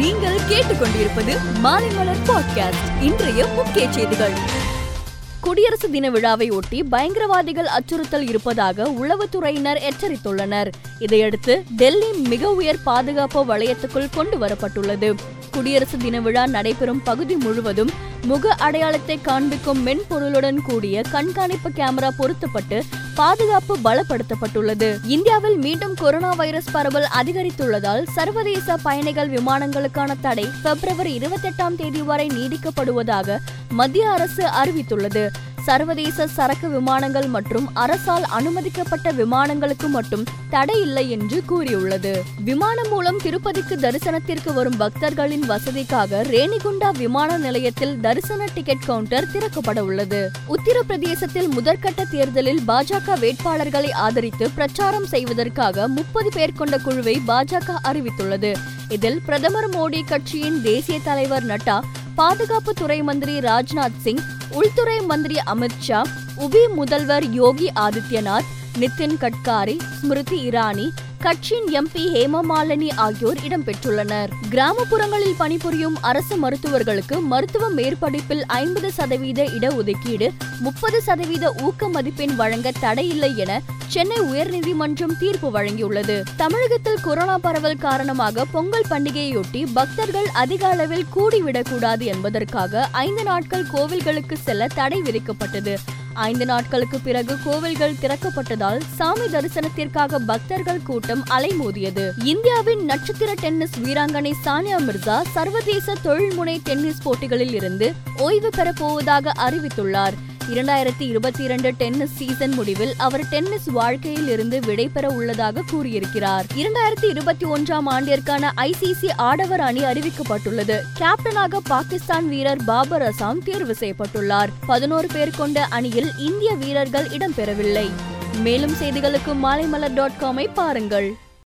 நீங்கள் கேட்டுக்கொண்டிருப்பது மாலைமலர் பாட்காஸ்ட் இன்றைய முக்கிய செய்திகள். குடியரசு தின விழாவை ஒட்டி பயங்கரவாதிகள் அச்சுறுத்தல் இருப்பதாக உளவுத்துறையினர் எச்சரித்துள்ளனர். இதையடுத்து டெல்லி மிக உயர் பாதுகாப்பு வளையத்துக்குள் கொண்டு வரப்பட்டுள்ளது குடியரசு தின விழா நடைபெறும் பகுதி முழுவதும் முக அடையாளத்தை காண்பிக்கும் மென்பொருளுடன் கூடிய கண்காணிப்பு கேமரா பொருத்தப்பட்டு பாதுகாப்பு பலப்படுத்தப்பட்டுள்ளது. இந்தியாவில் மீண்டும் கொரோனா வைரஸ் பரவல் அதிகரித்துள்ளதால் சர்வதேச பயணிகள் விமானங்களுக்கான தடை பிப்ரவரி இருபத்தி எட்டாம் தேதி வரை நீடிக்கப்படுவதாக மத்திய அரசு அறிவித்துள்ளது. சர்வதேச சரக்கு விமானங்கள் மற்றும் அரசால் அனுமதிக்கப்பட்ட விமானங்களுக்கு மட்டும் தடை இல்லை என்று கூறியுள்ளது. விமானம் மூலம் திருப்பதிக்கு தரிசனத்திற்கு வரும் பக்தர்களின் வசதிக்காக ரேணிகுண்டா விமான நிலையத்தில் தரிசன டிக்கெட் கவுண்டர் திறக்கப்பட உள்ளது. உத்தரப்பிரதேசத்தில் முதற்கட்ட தேர்தலில் பாஜக வேட்பாளர்களை ஆதரித்து பிரச்சாரம் செய்வதற்காக முப்பது பேர் கொண்ட குழுவை பாஜக அறிவித்துள்ளது. இதில் பிரதமர் மோடி கட்சியின் தேசிய தலைவர் நட்டா பாதுகாப்பு துறை மந்திரி ராஜ்நாத் சிங் உள்துறை மந்திரி அமித்ஷா உபி முதல்வர் யோகி ஆதித்யநாத் நிதின் கட்காரி ஸ்மிருதி இரானி கட்சியின் எம்பி ஹேமமாலினி ஆகியோர் இடம்பெற்றுள்ளனர். கிராமப்புறங்களில் பணிபுரியும் அரசு மருத்துவர்களுக்கு மருத்துவ மேற்படிப்பில் ஐம்பது சதவீத இடஒதுக்கீடு முப்பது சதவீத ஊக்க மதிப்பெண் வழங்க தடையில்லை என சென்னை உயர்நீதிமன்றம் தீர்ப்பு வழங்கியுள்ளது. தமிழகத்தில் கொரோனா பரவல் காரணமாக பொங்கல் பண்டிகையொட்டி பக்தர்கள் அதிக அளவில் கூடிவிடக்கூடாது என்பதற்காக ஐந்து நாட்கள் கோவில்களுக்கு செல்ல தடை விதிக்கப்பட்டது. ஐந்து நாட்களுக்கு பிறகு கோவில்கள் திறக்கப்பட்டதால் சாமி தரிசனத்திற்காக பக்தர்கள் கூட்டம் அலைமோதியது. இந்தியாவின் நட்சத்திர டென்னிஸ் வீராங்கனை சானியா மிர்சா சர்வதேச தொழில்முனை டென்னிஸ் போட்டிகளில் இருந்து ஓய்வு பெறப் போவதாக அறிவித்துள்ளார். இரண்டாயிரத்தி இருபத்தி இரண்டு டென்னிஸ் சீசன் முடிவில் அவர் டென்னிஸ் வாழ்க்கையில் இருந்து விடைபெற உள்ளதாக கூறியிருக்கிறார். இரண்டாயிரத்தி இருபத்தி ஒன்றாம் ஆண்டிற்கான ஐசிசி ஆடவர் அணி அறிவிக்கப்பட்டுள்ளது. கேப்டனாக பாகிஸ்தான் வீரர் பாபர் அசாம் தேர்வு செய்யப்பட்டுள்ளார். பதினோரு பேர் கொண்ட அணியில் இந்திய வீரர்கள் இடம்பெறவில்லை. மேலும் செய்திகளுக்கு மாலைமலர் டாட் காமை பாருங்கள்.